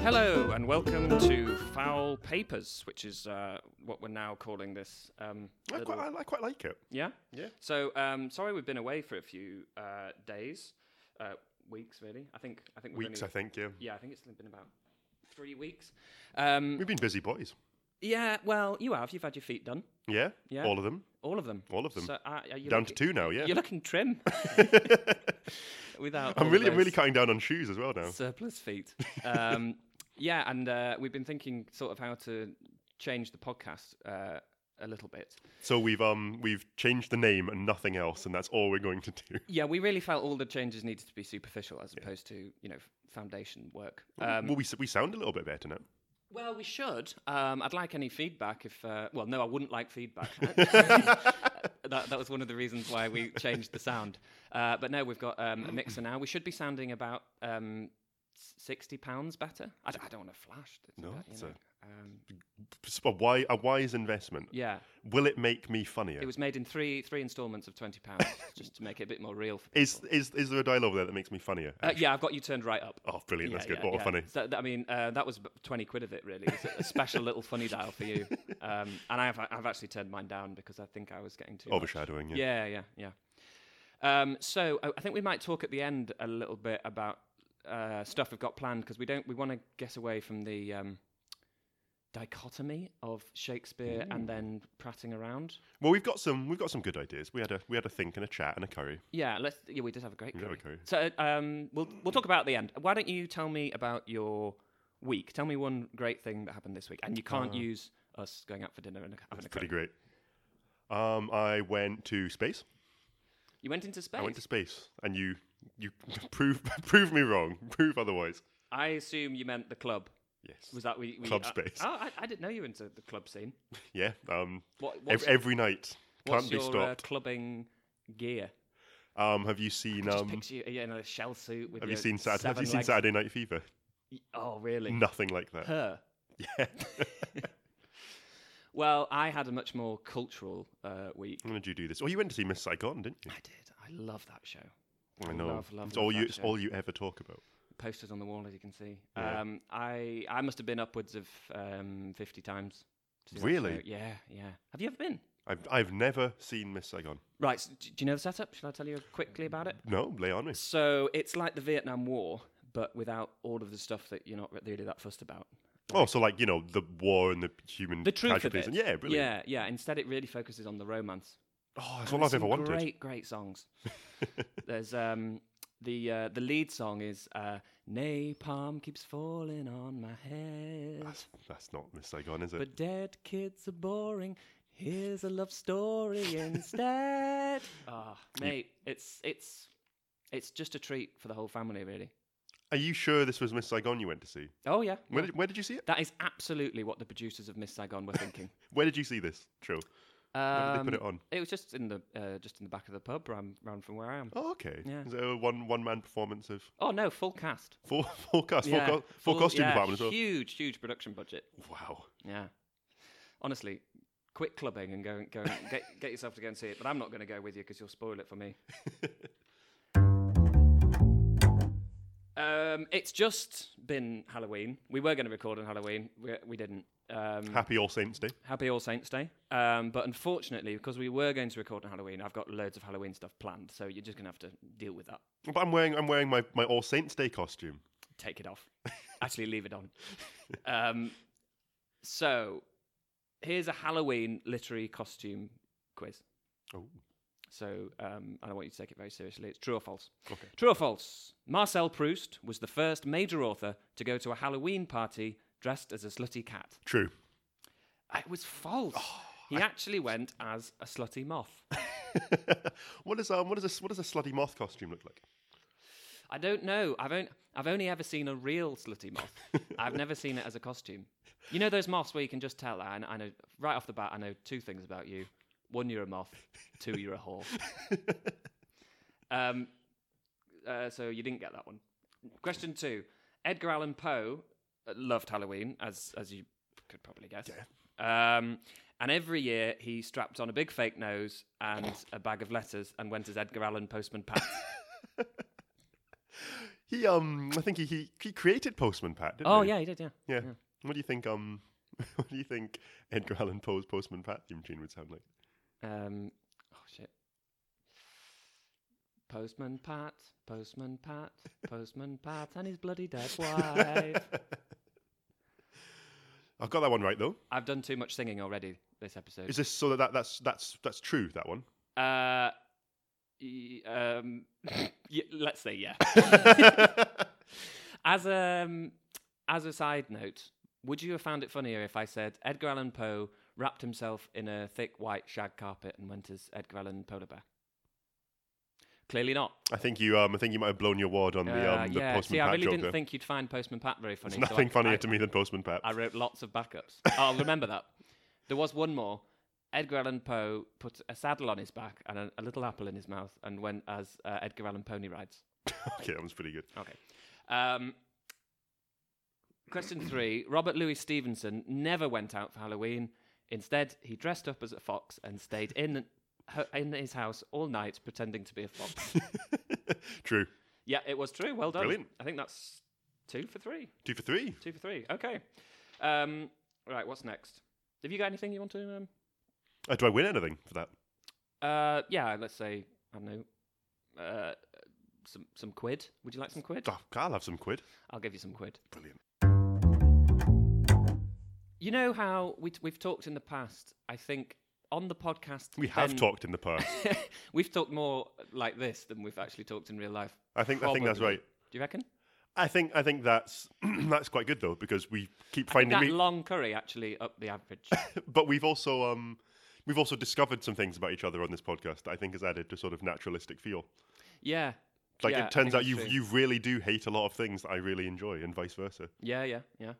Hello and welcome to Foul Papers, which is uh, what we're now calling this. Um, I quite, I, I quite like it. yeah. Yeah. So um, sorry we've been away for a few uh, days, uh, weeks really. I think I think Weeks, only- I think. Yeah. Yeah, I think it's been about three weeks. Um, We've been busy boys. yeah. Well, you have. You've had your feet done. Yeah. Yeah. All of them. All of them. All of them. So, uh, are you Down to two now. Yeah. You're looking trim. Without I'm really, I'm really cutting down on shoes as well now. surplus feet. Um, yeah, and uh, we've been thinking sort of how to change the podcast uh, a little bit. So we've um we've changed the name and nothing else, and that's all we're going to do. Yeah, we really felt all the changes needed to be superficial as opposed to you know foundation work. Um, well, we we sound a little bit better now. Well, we should. Um, I'd like any feedback. If uh, well, no, I wouldn't like feedback. that that was one of the reasons why we changed the sound. Uh, but no, we've got um, a mixer now. We should be sounding about um, sixty pounds better. I, d- I don't want to flash. It's No, about, you it's know, a- wise, a wise investment. yeah. Will it make me funnier? It was made in three three instalments of twenty pounds, just to make it a bit more real. For is people. is is there a dialogue there that makes me funnier? Uh, yeah, I've got you turned right up. oh, brilliant! That's Yeah, good. yeah, what yeah. funny. So, I mean, uh, that was twenty quid of it. Really, it's a, special little funny dial for you. Um, and I've I've actually turned mine down because I think I was getting too much. Overshadowing. Yeah. Yeah, yeah, yeah. Um, so I, I think we might talk at the end a little bit about uh, stuff we've got planned because we don't we want to get away from the um, dichotomy of Shakespeare and then prattling around. Well, we've got some we've got some good ideas. We had a we had a think and a chat and a curry. Yeah, let's. Yeah, we did have a great. Have a curry. curry. So um, we'll we'll talk about the end. Why don't you tell me about your week? Tell me one great thing that happened this week, and you can't use us going out for dinner and having a Uh, It's pretty curry. great. Um, I went to space. You went into space. I went to space, and you you prove prove me wrong. Prove otherwise. I assume you meant the club. Yes. Was that we, we Club uh, space. Oh, I, I didn't know you were into the club scene. Yeah. Um. What, ev- what's, every night can't be uh, stopped. clubbing gear? um. Have you seen um? picture you in a shell suit with Have you seen Saturday? Have you seen legs. Saturday Night Fever? Oh, really? Nothing like that. Her. Yeah. Well, I had a much more cultural uh, week. When did you do this? Oh, you went to see Miss Saigon, didn't you? I did. I love that show. I know. love, love, it's love all you. It's show. all you ever talk about. Posters on the wall, as you can see. Yeah. Um, I I must have been upwards of um, fifty times. to see that Really? Yeah, yeah. Have you ever been? I've I've never seen Miss Saigon. Right. So do you know the setup? Shall I tell you quickly about it? No, lay on me. So it's like the Vietnam War, but without all of the stuff that you're not really that fussed about. Oh, so like you know the war and the human The truth of it. And yeah, brilliant. Yeah, yeah. Instead, it really focuses on the romance. Oh, that's And all I've ever wanted. Great, great songs. There's um the uh, the lead song is uh, Napalm keeps falling on my head, That's, that's not Miss Saigon, is it? but dead kids are boring. Here's a love story instead. Ah, mate, it's it's it's just a treat for the whole family, really. Are you sure this was Miss Saigon you went to see? Oh yeah, Where yeah. did, where did you see it? that is absolutely what the producers of Miss Saigon were thinking. Where did you see this show? Where did they put it Um, on? It was just in the uh, just in the back of the pub round, round from where I am. Oh, okay. yeah. Is it a one one man performance of Oh no, full cast. full full cast, full, Yeah, co- full, costume yeah, department as well? Huge, huge production budget. Wow. Yeah. Honestly, quit clubbing and go and go and get get yourself to go and see it. But I'm not going to go with you because you'll spoil it for me. um, it's just been Halloween. We were going to record on Halloween. We, we didn't. Um, Happy All Saints Day. Happy All Saints Day. Um, but unfortunately, because we were going to record on Halloween, I've got loads of Halloween stuff planned. So you're just going to have to deal with that. But I'm wearing I'm wearing my, my All Saints Day costume. take it off. Actually, leave it on. Um, so, here's a Halloween literary costume quiz. Oh. So, um, and I want you to take it very seriously. It's true or false? Okay. True or false? Marcel Proust was the first major author to go to a Halloween party dressed as a slutty cat. True. It was false. Oh, he actually went as a slutty moth. what does um what does a what does a slutty moth costume look like? I don't know. I've only, I've only ever seen a real slutty moth. I've never seen it as a costume. You know those moths where you can just tell. I, I know right off the bat. I know two things about you. One, you're a moth. Two, you're a whore. um, uh, so you didn't get that one. Question two: Edgar Allan Poe loved Halloween, as as you could probably guess. Yeah. Um, And every year he strapped on a big fake nose and a bag of letters and went as Edgar Allan Postman Pat. He um, I think he he, he created Postman Pat. Didn't oh he? yeah, he did. Yeah. yeah. What do you think? Um, what do you think Edgar Allan Poe's Postman Pat theme tune would sound like? Um, oh shit. Postman Pat, Postman Pat, Postman Pat, and his bloody dead wife. I've got that one right though. I've done too much singing already this episode. Is this so that, that that's that's that's true? That one. Uh, y- um, y- let's say yeah. as a um, as a side note, would you have found it funnier if I said Edgar Allan Poe wrapped himself in a thick white shag carpet and went as Edgar Allan Polar Bear? Clearly not. I think you um, I think you might have blown your wad on the Uh, um, the yeah, Postman see, I Pat really joke didn't there. think you'd find Postman Pat very funny. There's so nothing I, funnier I, to me than Postman Pat. I wrote lots of backups. I'll remember that. There was one more. Edgar Allan Poe put a saddle on his back and a, a little apple in his mouth and went as uh, Edgar Allan Pony rides. okay, that was pretty good. Okay. Um, question three Robert Louis Stevenson never went out for Halloween. Instead, he dressed up as a fox and stayed in, in his house all night pretending to be a fox. True. yeah, it was true. Well done. Brilliant. I think that's two for three. Two for three. Two for three. Okay. Um, right, what's next? Have you got anything you want to. Um, Uh, do I win anything for that? uh, yeah, let's say, I don't know, uh, some, some quid. Would you like some quid? Oh, I'll have some quid. I'll give you some quid. Brilliant. You know how we t- we've talked in the past. I think on the podcast We have then- talked in the past. we've talked more like this than we've actually talked in real life. I think I think that's right. Do you reckon? I think I think that's that's quite good though because we keep I finding that we, long curry actually up the average. but we've also um we've also discovered some things about each other on this podcast that I think has added to sort of naturalistic feel. yeah. Like Yeah, it turns out you you really do hate a lot of things that I really enjoy and vice versa. Yeah, yeah, yeah.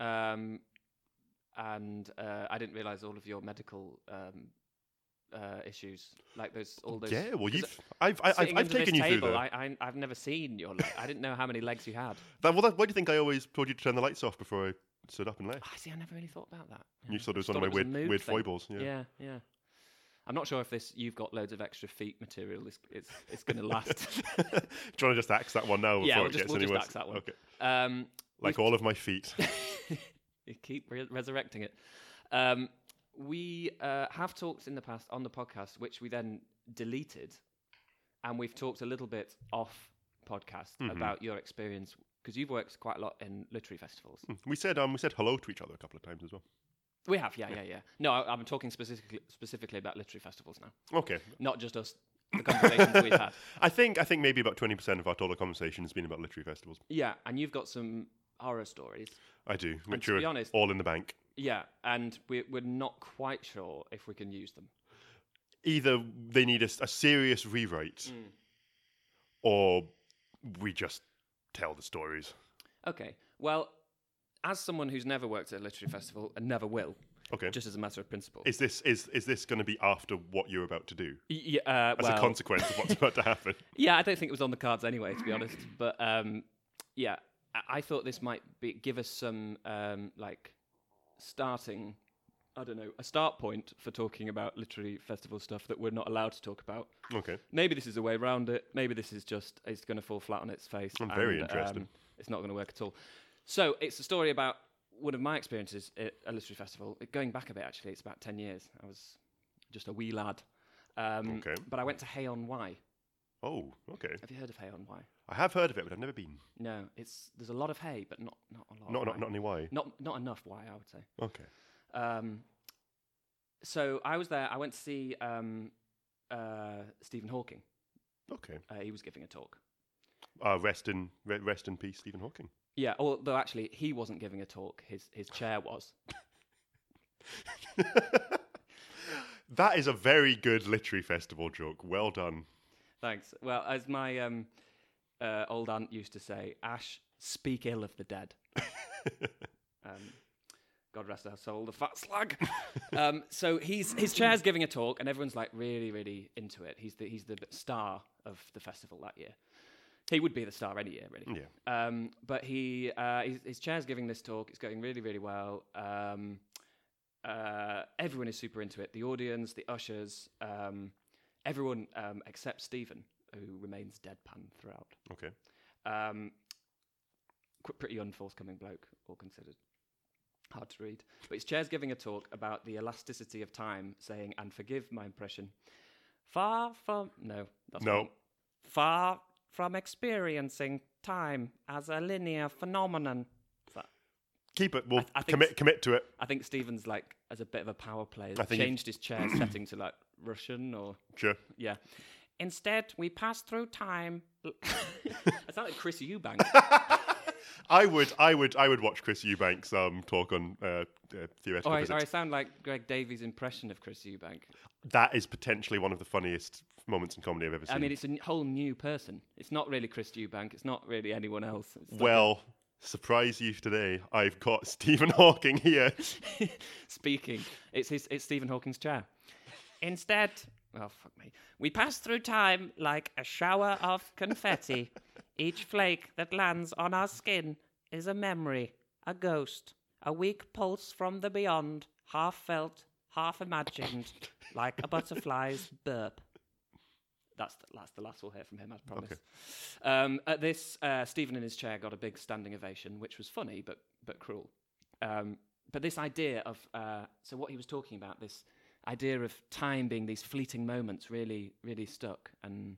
Um, and uh, I didn't realize all of your medical um, uh, issues, like those all those. yeah, well, you've I've I, I've, I've taken you through table, that. I, I, I've never seen your. Leg. I didn't know how many legs you had. that. Well, that, why do you think I always told you to turn the lights off before I stood up and left? I see. I never really thought about that. You Yeah. thought it was one of my it was a weird weird thing. foibles. Yeah. Yeah, yeah. I'm not sure if this you've got loads of extra feet material is it's it's going to last. Do you want to just axe that one now before Yeah, we'll it just- gets we'll just axe that one. Okay. um, Like all of my feet. you keep re- resurrecting it. Um, we uh, have talked in the past on the podcast, which we then deleted, and we've talked a little bit off podcast Mm-hmm. about your experience because you've worked quite a lot in literary festivals. we said um we said hello to each other a couple of times as well. We have, yeah, yeah, yeah. No, I, I'm talking specifically specifically about literary festivals now, Okay. not just us. The conversations we've had. I think I think maybe about twenty percent of our total conversation has been about literary festivals. Yeah, and you've got some horror stories. I do, which are honest- all in the bank. Yeah, and we're, we're not quite sure if we can use them. Either they need a serious rewrite, Mm. or we just tell the stories. Okay, well, as someone who's never worked at a literary festival and never will, Okay. just as a matter of principle. is this is is this going to be after what you're about to do yeah, uh, as well, a consequence of what's about to happen? yeah, I don't think it was on the cards anyway, to be honest. But um, yeah, I-, thought this might be give us some um, like starting. I don't know, a start point for talking about literary festival stuff that we're not allowed to talk about. Okay. Maybe this is a way around it. Maybe this is just it's going to fall flat on its face. I'm very interested. um, it's not going to work at all. So it's a story about one of my experiences at a literary festival. It- Going back a bit, actually, it's about ten years. I was just a wee lad. Um, Okay. But I went to Hay on Wye. Oh, okay. Have you heard of Hay on Wye? I have heard of it, but I've never been. No, it's there's a lot of hay, but not not a lot. Not not not any why. not not enough why I would say. Okay. Um, so I was there. I went to see um, uh, Stephen Hawking. Okay. Uh, he was giving a talk. Uh, rest in re- rest in peace, Stephen Hawking. Yeah, although actually he wasn't giving a talk. His his chair was. That is a very good literary festival joke. Well done. Thanks. Well, as my um, uh, old aunt used to say, Ash, speak ill of the dead. um, God rest her soul, the fat slag. um, so he's his chair's giving a talk, and everyone's like really, really into it. He's the he's the star of the festival that year. He would be the star any year, really. Yeah. Um, but he uh, his, his chair's giving this talk. It's going really, really well. Um, uh, everyone is super into it. The audience, the ushers, um, everyone um, except Stephen, who remains deadpan throughout. Okay. Um, qu- pretty unforthcoming bloke, all considered. Hard to read. But his chair's giving a talk about the elasticity of time, saying, and forgive my impression, far from. No, that's No. Far from experiencing time as a linear phenomenon. Keep it. We'll I think commit s- commit to it. I think Stephen's like, as a bit of a power play, I think changed his chair setting to like Russian or. Sure. Yeah. Instead, we pass through time. I sound like Chris Eubank. I would, I would, I would watch Chris Eubank's um, talk on uh, uh, theoretical Or I, or I physics. sound like Greg Davies' impression of Chris Eubank. That is potentially one of the funniest moments in comedy I've ever seen. I mean, it's a n- whole new person. It's not really Chris Eubank. It's not really anyone else. It's like well, surprise you today. I've got Stephen Hawking here. speaking. It's his. It's Stephen Hawking's chair. Instead, oh fuck me, we pass through time like a shower of confetti. Each flake that lands on our skin is a memory, a ghost, a weak pulse from the beyond, half felt, half imagined, like a butterfly's burp. That's the, that's the last we'll hear from him, I promise. Um, at this, uh, Stephen in his chair got a big standing ovation, which was funny but but cruel. Um, but this idea of uh, so what he was talking about, this idea of time being these fleeting moments, really really stuck. And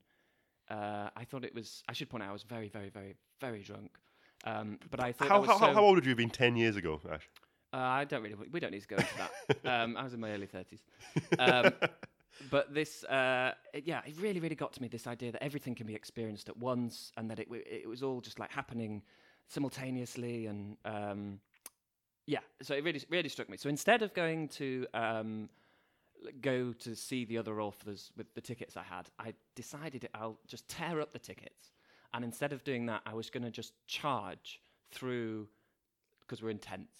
uh, I thought it was. I should point out, I was very very very very drunk. Um, but I thought How, how, so, how old would you have been 10 years ago, Ash? uh, I don't really. We don't need to go into that. um, I was in my early thirties. Um, but this, uh, it- yeah, it really, really got to me. This idea that everything can be experienced at once, and that it w- it was all just like happening simultaneously, and um, yeah. So it really, really struck me. So instead of going to um, go to see the other authors with the tickets I had, I decided I'll just tear up the tickets, and instead of doing that, I was going to just charge through because we're intense.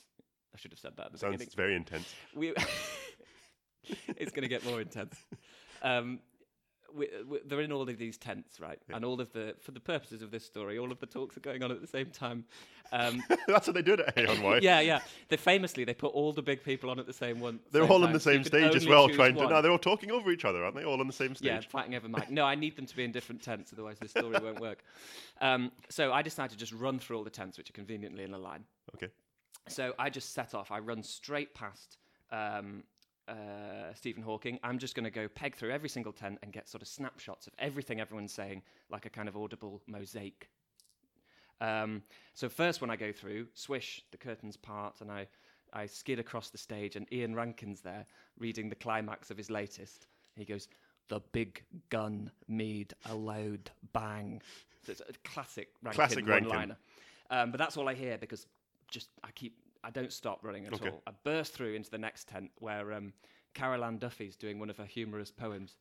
I should have said that at the Sounds beginning. very intense. We it's going to get more intense. Um, we, we, they're in all of these tents, right? And all of the, for the purposes of this story, all of the talks are going on at the same time. Um, That's what they did at Hay on Wye. yeah, yeah. They famously they put all the big people on at the same one. They're same all on the same stage as well, trying to. No, they're all talking over each other, aren't they? All on the same stage. Yeah, fighting over Mike. No, I need them to be in different tents, otherwise this story won't work. Um, so I decided to just run through all the tents, which are conveniently in a line. Okay. So I just set off. I run straight past um, uh, Stephen Hawking. I'm just going to go peg through every single tent and get sort of snapshots of everything everyone's saying, like a kind of audible mosaic. Um, so first, when I go through, swish, the curtains part, and I, I skid across the stage, and Ian Rankin's there reading the climax of his latest. He goes, "The big gun made a loud bang." So it's a classic Rankin Classic one-liner. Um, but that's all I hear because just I keep I don't stop running at Okay. all. I burst through into the next tent where um, Carol Ann Duffy's doing one of her humorous poems,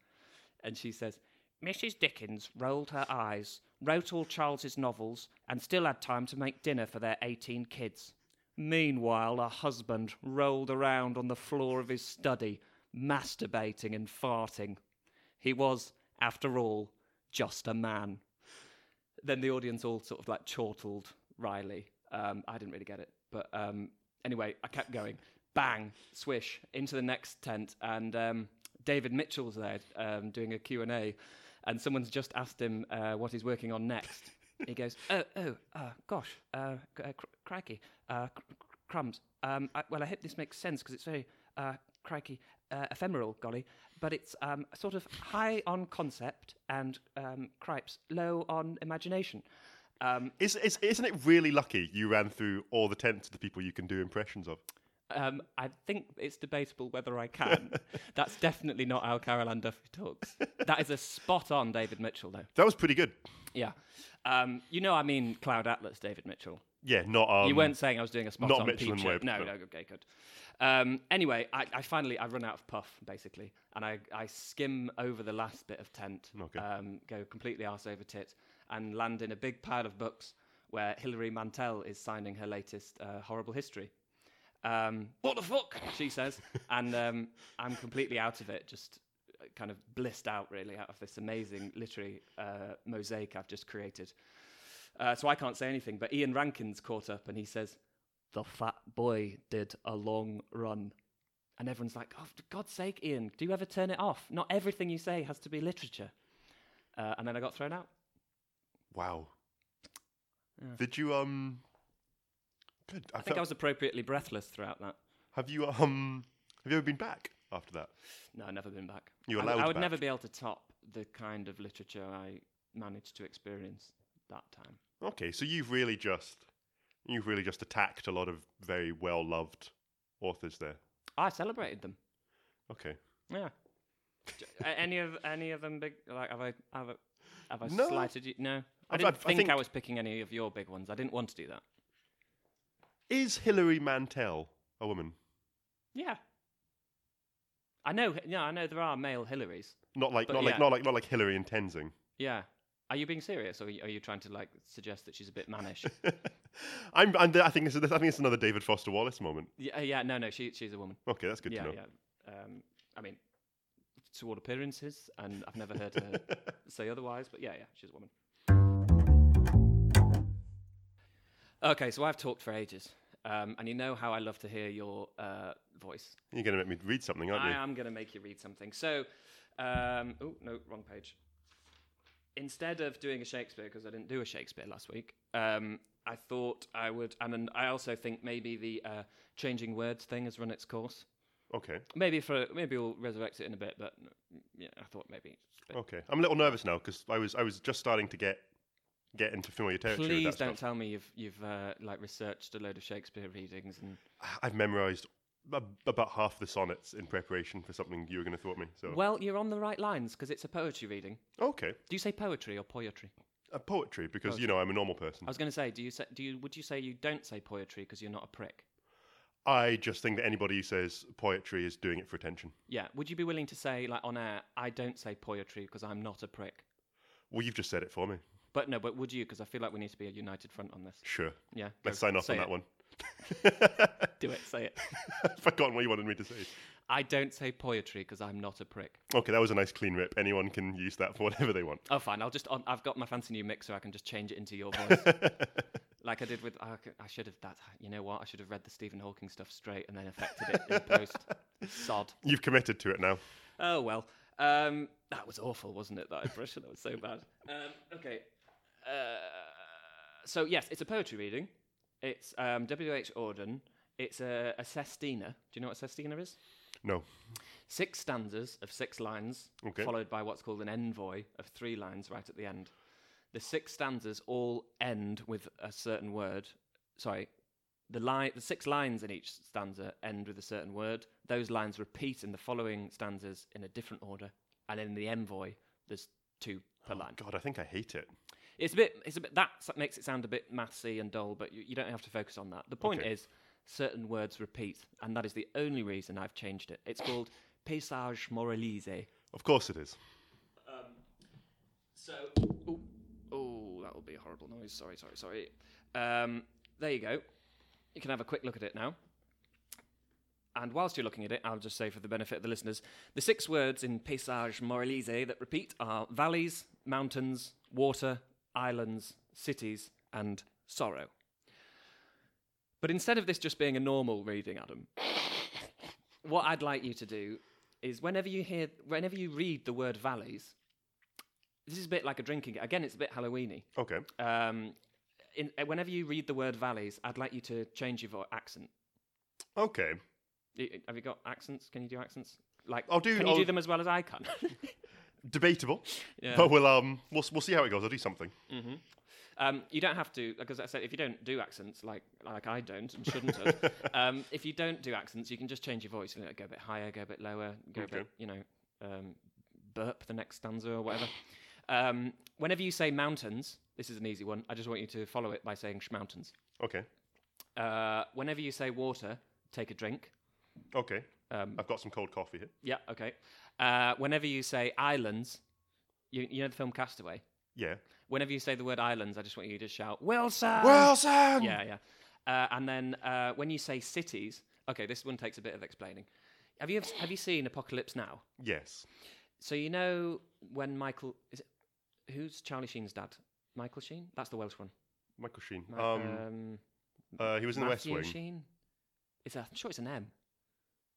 and she says, "Mrs. Dickens rolled her eyes, wrote all Charles's novels, and still had time to make dinner for their eighteen kids. Meanwhile, her husband rolled around on the floor of his study, masturbating and farting. He was, after all, just a man." then the audience all sort of like chortled Riley. Um, I didn't really get it, but um, anyway, I kept going. Bang, swish into the next tent, and um, David Mitchell's there um, doing a Q and A, and someone's just asked him uh, what he's working on next. he goes, "Oh, oh, uh, gosh, uh, uh, cr- crikey, uh, cr- cr- crumbs. Um, I, well, I hope this makes sense because it's very uh, crikey, ephemeral, golly, but it's um, sort of high on concept and um, cripes low on imagination. Um, Is, is, isn't it really lucky you ran through all the tents of the people you can do impressions of? um, I think it's debatable whether I can. That's definitely not how Carol Ann Duffy talks. That is a spot on David Mitchell, though. That was pretty good. Yeah. Um, you know, I mean, Cloud Atlas, David Mitchell. Yeah, not. Um, you weren't saying I was doing a spot not on Mitchell and Webb, No, no. no, okay, good. Um, anyway, I, I finally I run out of puff basically, and I, I skim over the last bit of tent, Okay. um, go completely arse over tit, and land in a big pile of books where Hilary Mantel is signing her latest uh, horrible history. Um, what the fuck? She says, and um, I'm completely out of it, just uh, kind of blissed out really out of this amazing literary uh, mosaic I've just created. Uh, so I can't say anything, but Ian Rankin's caught up and he says, The fat boy did a long run. And everyone's like, oh, for God's sake, Ian, do you ever turn it off? Not everything you say has to be literature. Uh, and then I got thrown out. Wow. Yeah. Did you um? Good. I, I think I was appropriately breathless throughout that. Have you um? Have you ever been back after that? No, I've never been back. You I allowed I would back? never be able to top the kind of literature I managed to experience that time. Okay, so you've really just you've really just attacked a lot of very well loved authors there. I celebrated them. Okay. Yeah. Any of any of them big? Like have I have I, have I No. slighted you? No. I didn't I've- I think I think- was picking any of your big ones. I didn't want to do that. Is Hilary Mantel a woman? Yeah. I know. Yeah, I know there are male Hillarys. Not like not like not like not like Hillary and Tenzing. Yeah. Are you being serious, or are you, trying to like suggest that she's a bit mannish? I'm, I'm I think it's I think it's another David Foster Wallace moment. yeah, uh, yeah. No, no. She she's a woman. Okay, that's good yeah, to know. yeah. Um, I mean, to all appearances, and I've never heard her say otherwise. But yeah, yeah, she's a woman. Okay, so I've talked for ages, um, and you know how I love to hear your uh, voice. You're going to make me read something, aren't I you? I am going to make you read something. So, um, oh no, wrong page. Instead of doing a Shakespeare, because I didn't do a Shakespeare last week, um, I thought I would, and, then I also think maybe the uh, changing words thing has run its course. Okay. Maybe for maybe we'll resurrect it in a bit, but mm, yeah, I thought maybe. it's a bit- Okay. I'm a little nervous now because I was I was just starting to get get into familiar territory. Please don't stuff. tell me you've you've uh, like researched a load of Shakespeare readings and. I've memorized about half the sonnets in preparation for something you were going to throw at me. So Well, you're on the right lines because it's a poetry reading. okay, Do you say poetry or poetry? uh, poetry because Poetry. you know I'm a normal person. I was going to say, do you say, do you would you say you don't say poetry because you're not a prick? I just think that anybody who says poetry is doing it for attention. Yeah. Would you be willing to say like on air, I don't say poetry because I'm not a prick? Well, you've just said it for me. But no, but would you? Because I feel like we need to be a united front on this. Sure. Yeah. Let's go, sign off on that one. Do it. Say it. I've forgotten what you wanted me to say. I don't say poetry because I'm not a prick. Okay, that was a nice clean rip. Anyone can use that for whatever they want. Oh, fine. I'll just. On, I've got my fancy new mixer. I can just change it into your voice, like I did with. I, I should have that. You know what? I should have read the Stephen Hawking stuff straight and then affected it in post. Sod. You've committed to it now. Oh well. Um, that was awful, wasn't it? That impression. that was so bad. Um, okay. Uh, so yes, it's a poetry reading. It's um, W. H. Auden. It's a, a sestina. Do you know what a sestina is? No. Six stanzas of six lines, Okay. followed by what's called an envoy of three lines right at the end. The six stanzas all end with a certain word. Sorry, the line, the six lines in each stanza end with a certain word. Those lines repeat in the following stanzas in a different order, and in the envoy, there's two per line. God, I think I hate it. It's a bit. It's a bit. That makes it sound a bit mathsy and dull, but you, you don't have to focus on that. The point Okay. is, certain words repeat, and that is the only reason I've changed it. It's called paysage moralise. Of course it is. So, oh, oh, that will be a horrible noise. Sorry, sorry, sorry. Um, there you go. You can have a quick look at it now. And whilst you're looking at it, I'll just say for the benefit of the listeners, the six words in paysage moralise that repeat are valleys, mountains, water, islands, cities, and sorrow. But instead of this just being a normal reading, Adam, what I'd like you to do is whenever you hear, whenever you read the word valleys, this is a bit like a drinking. Again, it's a bit Halloweeny. Okay. Um, in, uh, whenever you read the word valleys, I'd like you to change your vo- accent. Okay. Y- Have you got accents? Can you do accents? Like, I'll do- Can you do I'll- them as well as I can? Debatable. yeah. But we'll um we'll we'll see how it goes. I'll do something. Um, you don't have to, because I said if you don't do accents like like I don't and shouldn't have, um, if you don't do accents, you can just change your voice. You know, go a bit higher, go a bit lower, go a bit, you know, um, burp the next stanza or whatever. Um, whenever you say mountains, this is an easy one. I just want you to follow it by saying schmountains. Okay. Uh, whenever you say water, take a drink. Okay. Um, I've got some cold coffee here. yeah, okay. Uh, whenever you say islands, you, you know the film Castaway. Yeah. Whenever you say the word islands, I just want you to shout Wilson. Wilson. Yeah, yeah. Uh, and then uh, when you say cities, okay, this one takes a bit of explaining. Have you have you seen Apocalypse Now? Yes. So you know when Michael is it who's Charlie Sheen's dad? Michael Sheen. That's the Welsh one. Michael Sheen. Um. um, uh, he was in the West Matthew Wing. Sheen. It's a, I'm sure it's an M.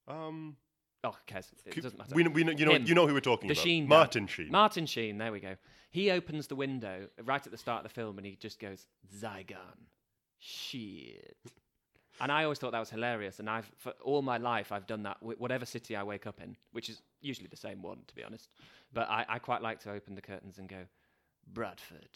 Um, Oh, who? It doesn't matter. we, we know, you know Him. you know who we're talking The about. Sheen. Martin Sheen. Martin Sheen, there we go. He opens the window right at the start of the film and he just goes, Saigon. Shit. And I always thought that was hilarious. And I've, for all my life, I've done that, wh- whatever city I wake up in, which is usually the same one, to be honest. But I, I quite like to open the curtains and go, Bradford.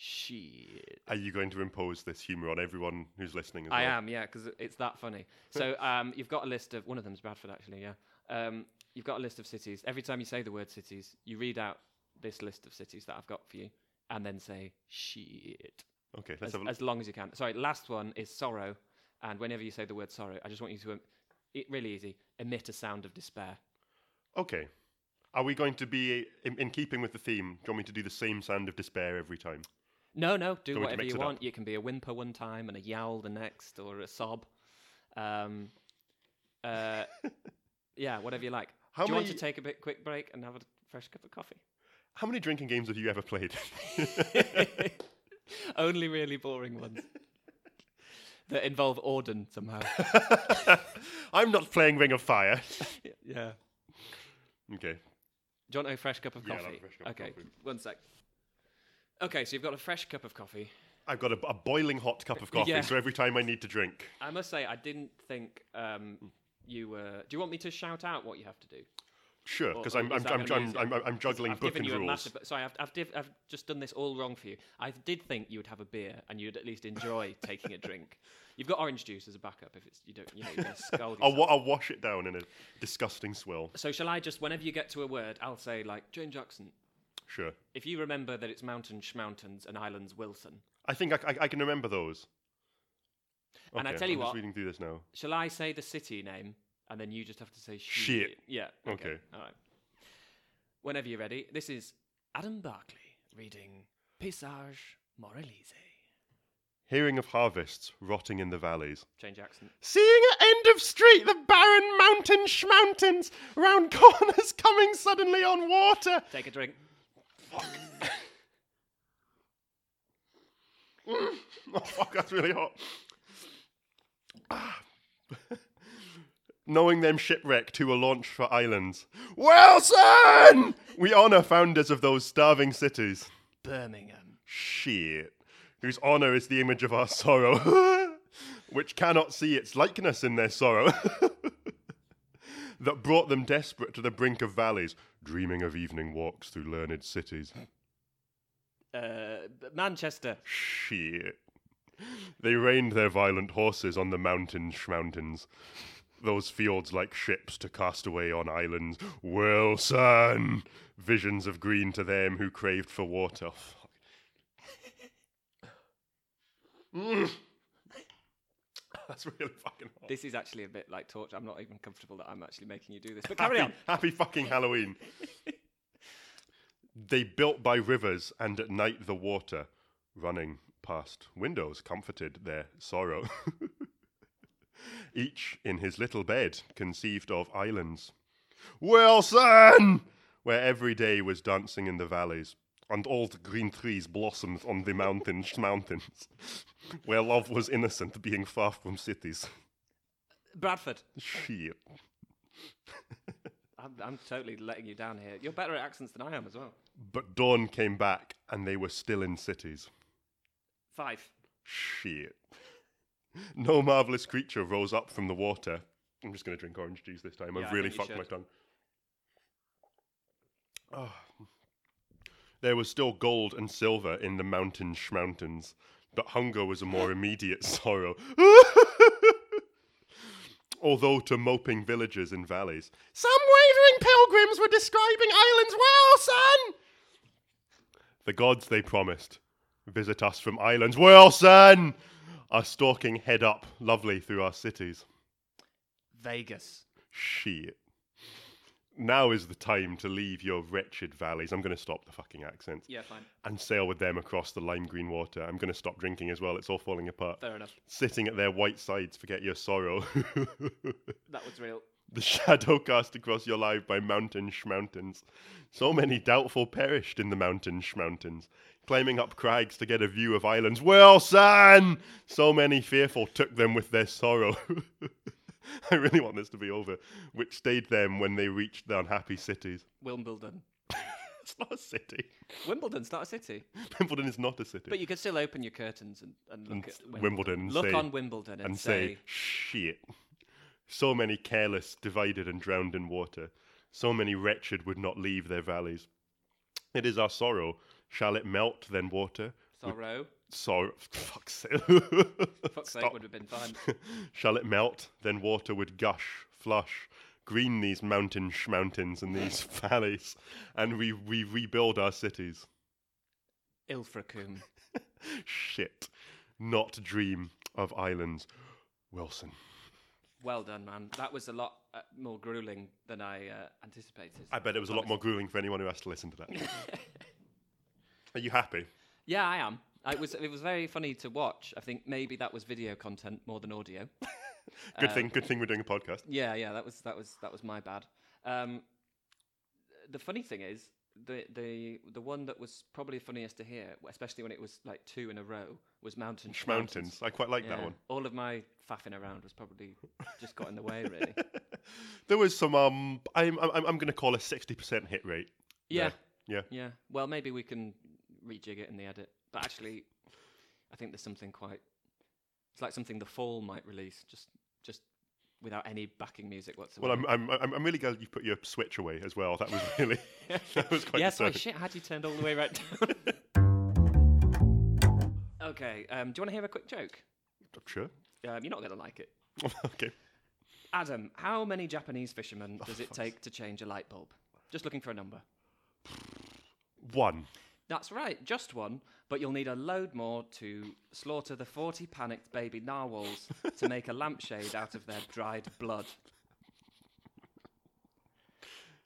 Shit. Are you going to impose this humour on everyone who's listening as I well? am, yeah, because it's that funny. So um, you've got a list of one of them's Bradford, actually. Yeah, um, you've got a list of cities. Every time you say the word cities, you read out this list of cities that I've got for you, and then say shit Okay, let's as, have a as long as you can. Sorry, last one is sorrow, and whenever you say the word sorrow, I just want you to, um, it, really easy, emit a sound of despair. Okay. Are we going to be, in, in keeping with the theme, do you want me to do the same sound of despair every time? No, no, do Do you want me to whatever you it up? want. You can be a whimper one time and a yowl the next, or a sob. Um, uh, yeah, whatever you like. How Do you want to take a bit quick break and have a fresh cup of coffee? How many drinking games have you ever played? Only really boring ones that involve Auden somehow. I'm not playing Ring of Fire. yeah. Okay. Do you want a fresh cup of Yeah, coffee? a fresh cup of okay, coffee. one sec. Okay, so you've got a fresh cup of coffee. I've got a, a boiling hot cup of coffee, Yeah. so every time I need to drink. I must say, I didn't think um, you were. Do you want me to shout out what you have to do? Sure, Or- because or I'm, is I'm, that I'm, gonna be I'm, easier? I'm, I'm juggling I've book given and you a rules. massive. Sorry, I've, I've, div- I've just done this all wrong for you. I did think you would have a beer and you'd at least enjoy taking a drink. You've got orange juice as a backup if it's you don't you know you're gonna scald I'll, yourself. wa- I'll wash it down in a disgusting swill. So shall I just whenever you get to a word, I'll say like Jane Jackson. Sure. If you remember that it's mountain schmountains and islands Wilson, I think I, I, I can remember those. And I Okay, tell you I'm what- just reading through this now. shall I say the city name and then you just have to say Shit. Yeah. Okay. All right. Whenever you're ready, this is Adam Barkley reading Paysage Moralise. Hearing of harvests rotting in the valleys. Change accent. Seeing at end of street the barren mountain schmountains, round corners coming suddenly on water. Take a drink. Oh fuck, that's really hot. Ah. Knowing them shipwrecked who were launched for islands. Wilson! We honour founders of those starving cities. Birmingham. Shit. Whose honour is the image of our sorrow, which cannot see its likeness in their sorrow. that brought them desperate to the brink of valleys, dreaming of evening walks through learned cities. Uh, Manchester. Shit. They reined their violent horses on the mountain schmountains. Those fields like ships to cast away on islands. Wilson! Visions of green to them who craved for water. Fuck. Mm. That's really fucking hot. This is actually a bit like torture. I'm not even comfortable that I'm actually making you do this. But carry happy, on. happy fucking Halloween. they built by rivers and at night the water running past windows comforted their sorrow. Each in his little bed conceived of islands. Wilson! Where every day was dancing in the valleys, and all the green trees blossomed on the mountains, mountains, where love was innocent, being far from cities. Bradford. Shit. I'm, I'm totally letting you down here. You're better at accents than I am as well. But dawn came back, and they were still in cities. Five. Shit. No marvelous creature rose up from the water. I'm just going to drink orange juice this time. Yeah, I've I really fucked my tongue. Ah. There was still gold and silver in the mountain schmountains, but hunger was a more immediate sorrow. Although to moping villagers in valleys, some wavering pilgrims were describing islands Wilson! The gods they promised visit us from islands. Wilson! Are stalking head up lovely through our cities. Vegas. Shit. Now is the time to leave your wretched valleys. I'm going to stop the fucking accent Yeah, fine. and sail with them across the lime green water. I'm going to stop drinking as well. It's all falling apart. Fair enough. Sitting at their white sides, forget your sorrow. That was real. the shadow cast across your life by mountain schmountains. So many doubtful perished in the mountain schmountains, climbing up crags to get a view of islands. Wilson! So many fearful took them with their sorrow. I really want this to be over. Which stayed them when they reached the unhappy cities. Wimbledon. It's not a city. Wimbledon's not a city, Wimbledon is not a city. but you could still open your curtains and, and look And at Wimbledon. Wimbledon Look say- on Wimbledon and, and say, say, shit. So many careless divided and drowned in water. So many wretched would not leave their valleys. It is our sorrow. Shall it melt then water? sorrow. Sorrow. Fuck's sake. Fuck's sake would have been fine. Shall it melt, then water would gush, flush, green these mountain mountains and these valleys, and we, we rebuild our cities. Ilfracombe. Shit. Not dream of islands. Wilson. Well done, man. That was a lot uh, more grueling than I uh, anticipated. I bet it was a lot more grueling for anyone who has to listen to that. Are you happy? Yeah, I am. It was it was very funny to watch. I think maybe that was video content more than audio. Good thing. Good thing we're doing a podcast. Yeah, yeah, that was that was that was my bad. Um, the funny thing is, the the the one that was probably funniest to hear, especially when it was like two in a row, was mountain Mountains. I quite like that one. All of my faffing around was probably just got in the way, really. There was some. Um, I'm. I'm. I'm going to call a sixty percent hit rate. Yeah, Yeah. yeah. Well, maybe we can rejig it in the edit. But actually, I think there's something quite. It's like something the Fall might release, just just without any backing music whatsoever. Well, I'm. I'm. I'm, really glad you put your switch away as well. That was really. that was quite. yeah, sorry, shit, had you turned all the way right down? okay, um, do you want to hear a quick joke? I'm Sure. Um, you're not going to like it. okay. Adam, how many Japanese fishermen does it fuck's take to change a light bulb? Just looking for a number. One. That's right, just one, but you'll need a load more to slaughter the 40 panicked baby narwhals to make a lampshade out of their dried blood.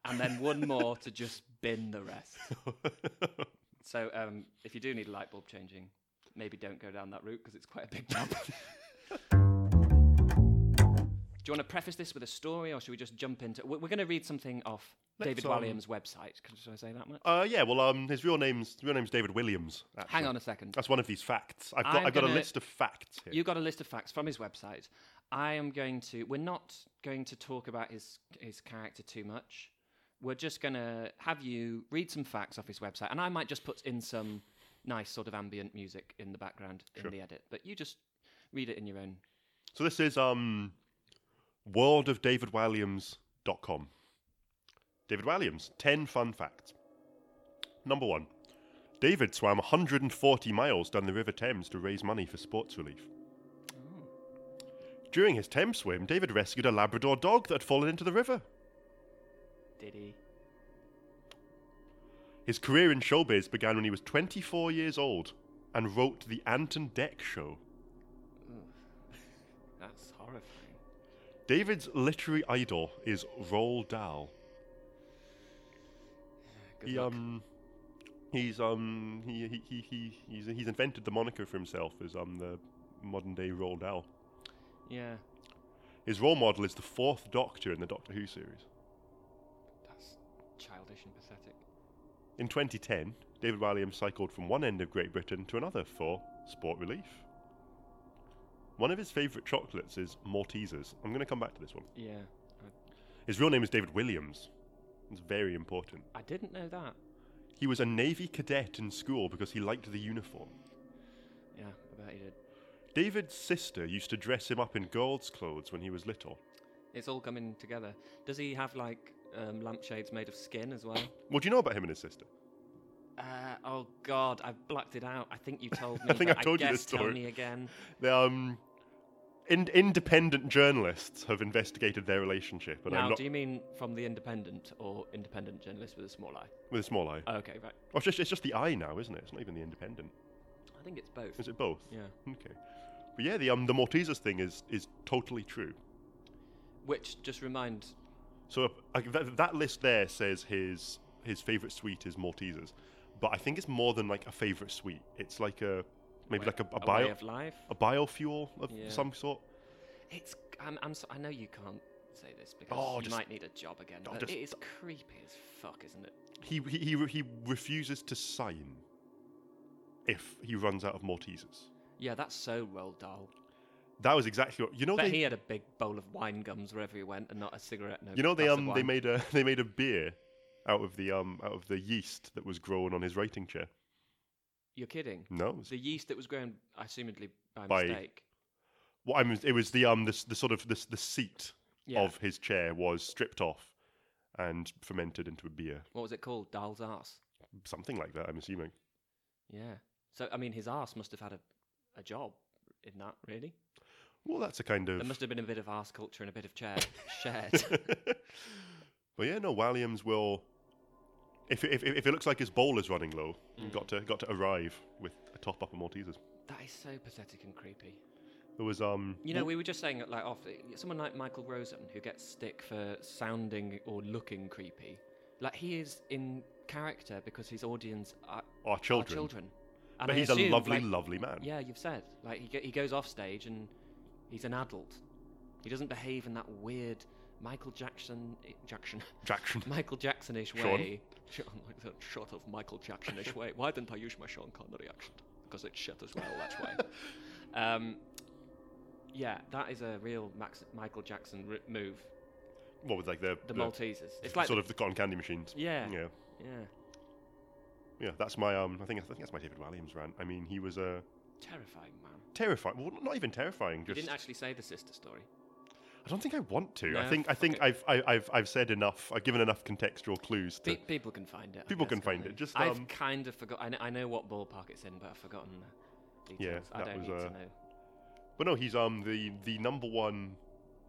And then one more to just bin the rest. So, um, if you do need a light bulb changing, maybe don't go down that route because it's quite a big job. do you want to preface this with a story or should we just jump into We're, we're going to read something off David um, Walliams' website. Can- Should I say that much? Uh, yeah. Well, um, his real name's real name's David Williams. Actually. Hang on a second. That's one of these facts. I've got. I'm I've got a gonna- list of facts here. You got a list of facts from his website. I am going to. We're not going to talk about his his character too much. We're just going to have you read some facts off his website, and I might just put in some nice sort of ambient music in the background Sure. in the edit. But you just read it in your own. So this is um, worldofdavidwalliams.com. David Walliams, 10 fun facts. Number one, David swam 140 miles down the River Thames to raise money for sports relief. During his Thames swim, David rescued a Labrador dog that had fallen into the river. Did he? His career in showbiz began when he was 24 years old and wrote The Ant and Dec Show. That's horrifying. David's literary idol is Roald Dahl. Good he luck. um he's um he he, he, he he's he's invented the moniker for himself as um the modern day Roald Dahl. Yeah, His role model is the fourth Doctor in the Doctor Who series. that's childish and pathetic. In 2010, David Walliams cycled from one end of Great Britain to another for sport relief. One of his favourite chocolates is Maltesers. I'm going to come back to this one. Yeah, His real name is David Williams. It's very important. I didn't know that. He was a Navy cadet in school because he liked the uniform. Yeah, I bet he did. David's sister used to dress him up in girls' clothes when he was little. It's all coming together. Does he have like um, lampshades made of skin as well? What do you know about him and his sister? Uh, oh God, I've blacked it out. I think you told me. I think I've told you guess this story. Tell me again. The, um, in- independent journalists have investigated their relationship, and now, I'm not do you mean from the Independent or Independent journalist with a small eye? with a small eye. Okay, right. Oh, it's just it's just the eye now, isn't it? It's not even the independent. I think it's both. Is it both? Yeah. Okay. But yeah, the um the Maltesers thing is is totally true. Which just reminds. So uh, that, that list there says his his favorite sweet is Maltesers, but I think it's more than like a favorite sweet. It's like a maybe like a, a way bio of life. a biofuel of Yeah. some sort. It's. I'm. I'm so, I know you can't say this because Oh, you might need a job again. But just- it is creepy as fuck, isn't it? He he he, he refuses to sign if he runs out of Maltesers. Yeah, that's so Roald Dahl. That was exactly what you know. But They, he had a big bowl of wine gums wherever he went, and not a cigarette. No you know they um they made a they made a beer out of the um out of the yeast that was grown on his writing chair. You're kidding. No, The yeast that was grown, assumedly by, By- mistake. well, I mean, it was the um the, the sort of the, the seat Yeah. of his chair was stripped off and fermented into a beer, What was it called? Dahl's arse. something like that. I'm assuming. Yeah. So I mean, his arse must have had a, a job in that. Really, Well, that's a kind of. there must have been a bit of arse culture and a bit of chair shared. but yeah, no, Walliams will. If, if, if it looks like his bowl is running low, Mm. got to got to arrive with a top up of Maltesers. that is so pathetic and creepy. There was um. You know, we were just saying like off someone like Michael Rosen who gets stick for sounding or looking creepy. Like he is in character because his audience are, our are children. children. And But I he's a lovely, like- lovely man. Yeah, you've said. Like he, go- he goes off stage and he's an adult. He doesn't behave in that weird Michael Jackson Jackson Jackson. Michael Jacksonish way. Sean, like that short of Michael Jacksonish way. Why didn't I use my Sean Connery accent? Because it's shit as well that way. Um, yeah, that is a real Max, Michael Jackson r- move. What was like the The Maltesers. It's like sort of the cotton candy machines. yeah, Yeah, yeah, yeah. That's my um. I think I think that's my David Walliams rant. I mean, he was a terrifying man. terrifying. Well, not even terrifying. Just didn't actually say the sister story. I don't think I want to. I think I fuck think it. I've I, I've I've said enough. I've given enough contextual clues to. Pe- people can find it. People guess, can find they? it, just, I've um, kind of forgot. I know, I know what ballpark it's in, but I've forgotten the Yeah, details. I don't was, need uh, to know. But no, he's um the the number one.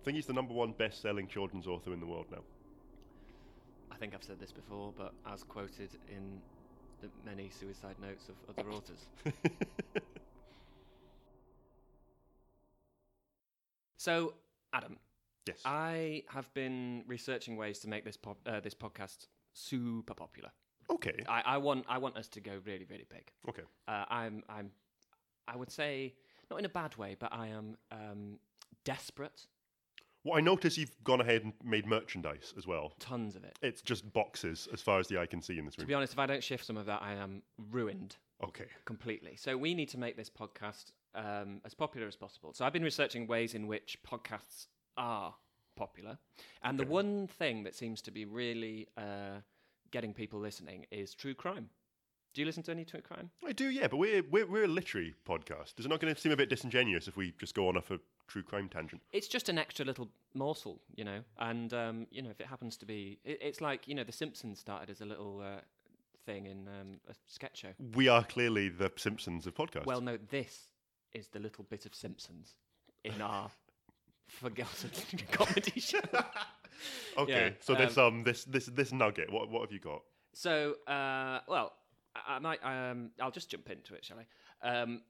I think he's the number one best-selling children's author in the world now. I think I've said this before, but as quoted in the many suicide notes of other authors. So, Adam, yes. I have been researching ways to make this pop, uh, this podcast super popular. okay. I, I want I want us to go really really big. Okay. Uh, I'm I'm I would say not in a bad way, but I am um, desperate. Well, I notice you've gone ahead and made merchandise as well. Tons of it. It's just boxes as far as the eye can see in this room. To be honest, if I don't shift some of that, I am ruined Okay. completely. So we need to make this podcast um, as popular as possible. So I've been researching ways in which podcasts are popular, and the one thing that seems to be really uh, getting people listening is true crime. Do you listen to any true crime? I do, yeah, but we're we're, we're a literary podcast. Is it not going to seem a bit disingenuous if we just go on off a true crime tangent? It's just an extra little morsel, you know. And um, you know, if it happens to be, it, it's like you know, The Simpsons started as a little uh, thing in um, a sketch show. We are clearly the Simpsons of podcasts. Well, no, this is the little bit of Simpsons in our forgotten comedy show. okay. yeah, so this um this this this nugget. What what have you got? So, uh, well, I, I might. Um, I'll just jump into it, shall I? Um,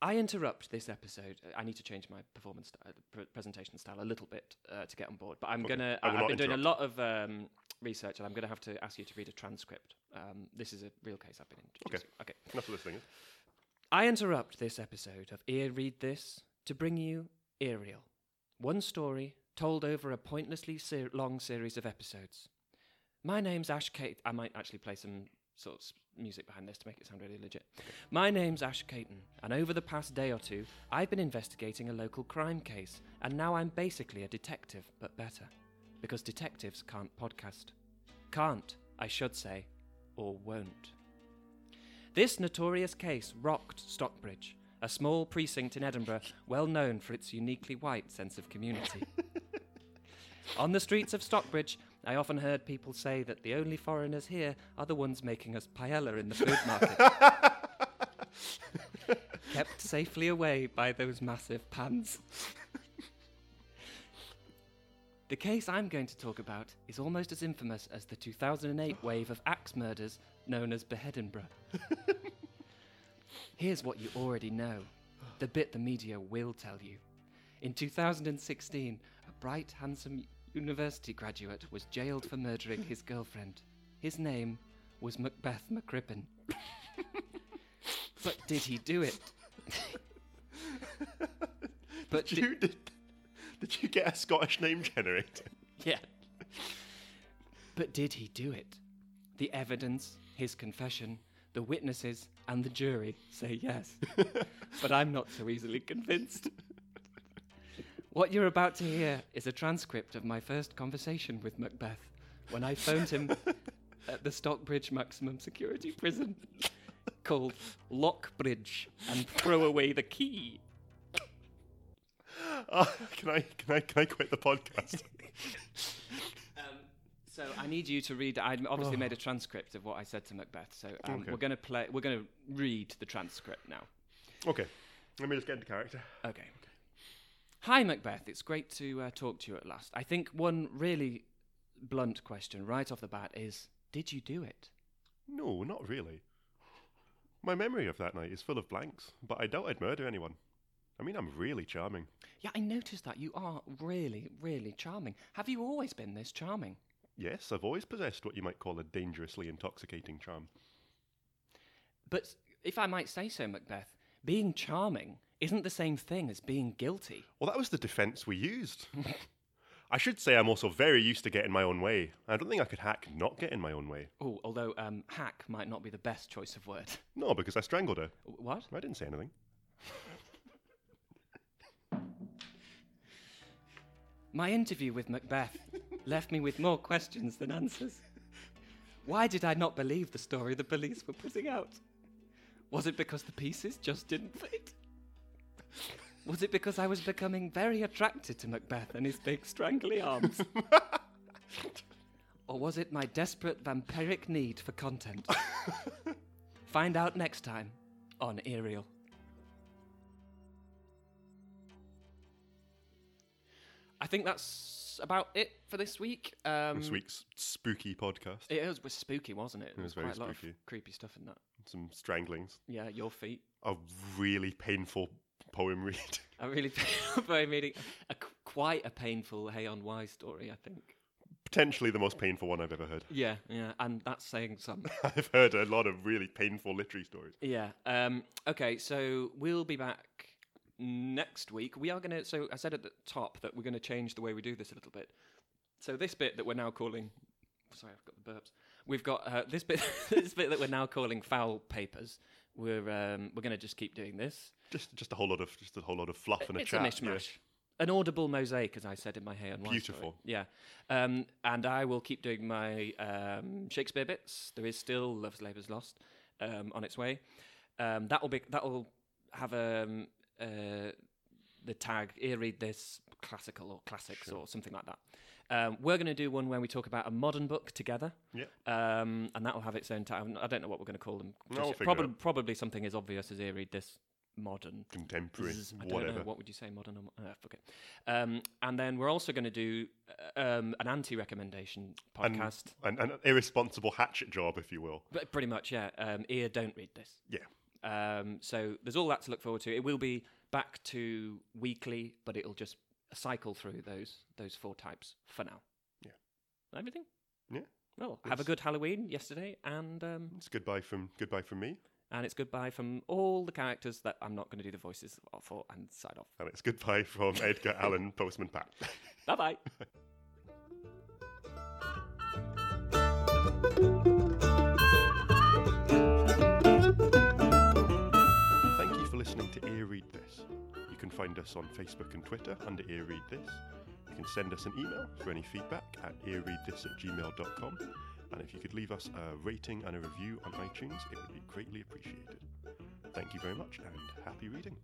I interrupt this episode. I need to change my performance, st- uh, pr- presentation style a little bit uh, to get on board. But I'm Okay, gonna. I will I've been doing a lot of um, research, and I'm gonna have to ask you to read a transcript. Um, this is a real case I've been introducing. Okay. Enough of this thing. I interrupt this episode of Ear Read This to bring you Ariel. One story told over a pointlessly ser- long series of episodes. My name's Ash Kate. I might actually play some sort of music behind this to make it sound really legit. My name's Ash Caton, and over the past day or two, I've been investigating a local crime case, and now I'm basically a detective, but better. Because detectives can't podcast. Can't, I should say, or won't. This notorious case rocked Stockbridge, a small precinct in Edinburgh well known for its uniquely white sense of community. On the streets of Stockbridge, I often heard people say that the only foreigners here are the ones making us paella in the food market. Kept safely away by those massive pans. The case I'm going to talk about is almost as infamous as the 2008 wave of axe murders known as Beheadinburgh. Here's what you already know the bit the media will tell you. In 2016, a bright, handsome university graduate was jailed for murdering his girlfriend. His name was Macbeth McCrippen. but did he do it? but Did you, did, did you get a Scottish name generator? Yeah. But did he do it? The evidence, his confession, the witnesses, and the jury say yes. but I'm not so easily convinced. What you're about to hear is a transcript of my first conversation with Macbeth when I phoned him at the Stockbridge Maximum Security Prison called Lockbridge and throw away the key. Uh, can I can I can I quit the podcast? Um, so I need you to read. I obviously made a transcript of what I said to Macbeth. So um, Okay. we're going to play. We're going to read the transcript now. okay, let me just get into character. Okay. Hi, Macbeth. It's great to uh, talk to you at last. I think one really blunt question right off the bat is Did you do it? No, not really. My memory of that night is full of blanks, but I doubt I'd murder anyone. I mean, I'm really charming. Yeah, I noticed that. You are really, really charming. Have you always been this charming? Yes, I've always possessed what you might call a dangerously intoxicating charm. But if I might say so, Macbeth, being charming isn't the same thing as being guilty. Well, that was the defense we used. I should say I'm also very used to getting my own way. I don't think I could hack not getting my own way. Oh, although um, hack might not be the best choice of word. No, because I strangled her. What? I didn't say anything. My interview with Macbeth left me with more questions than answers. Why did I not believe the story the police were putting out? Was it because the pieces just didn't fit? Was it because I was becoming very attracted to Macbeth and his big strangly arms? or was it my desperate vampiric need for content? Find out next time on Ariel. I think that's about it for this week. Um, This week's spooky podcast. It was, was spooky, wasn't it? It was very quite a lot spooky. of creepy stuff in that. Some stranglings. Yeah, your feet. A really painful poem read. I really very reading a, qu- quite a painful Hay on Wye story. I think. Potentially the most painful one I've ever heard. Yeah, yeah, and that's saying something. I've heard a lot of really painful literary stories. yeah. Um, okay, so we'll be back next week. We are going to. So I said at the top that we're going to change the way we do this a little bit. So this bit that we're now calling. Sorry, I've got the burps. We've got uh, this bit. this bit that we're now calling foul papers. We're um, we're going to just keep doing this. Just just a whole lot of just a whole lot of fluff and a it's chat. a yeah. An audible mosaic, as I said in my Hay on Wye story. Beautiful. Yeah. Um, and I will keep doing my um, Shakespeare bits. There is still Love's Labour's Lost um, on its way. Um, that will be that will have um, uh, the tag ear read this classical or classics or something like that. Um, we're going to do one where we talk about a modern book together, Yeah. um, and that will have its own tag. I don't know what we're going to call them. No, we'll yet. it Probably, probably something as obvious as ear read this modern Contemporary, Zzz, whatever. know. What would you say, modern? Or, mo- uh, fuck it. Um, and then we're also going to do uh, um, an anti-recommendation And- podcast. An, an irresponsible hatchet job, if you will. but pretty much, yeah. Um, ear, don't read this. Yeah. Um, so there's all that to look forward to. It will be back to weekly, but it'll just cycle through those those four types for now. Yeah. Everything. Yeah. Well, have a good Halloween yesterday, and um, It's goodbye from goodbye from me, and it's goodbye from all the characters that I'm not going to do the voices for and sign off. and it's goodbye from Edgar Allan Postman Pat. Bye bye. listening to Ear Read This. You can find us on Facebook and Twitter under Ear Read This. You can send us an email for any feedback at earreadthis at gmail.com. And if you could leave us a rating and a review on iTunes, it would be greatly appreciated. Thank you very much and happy reading.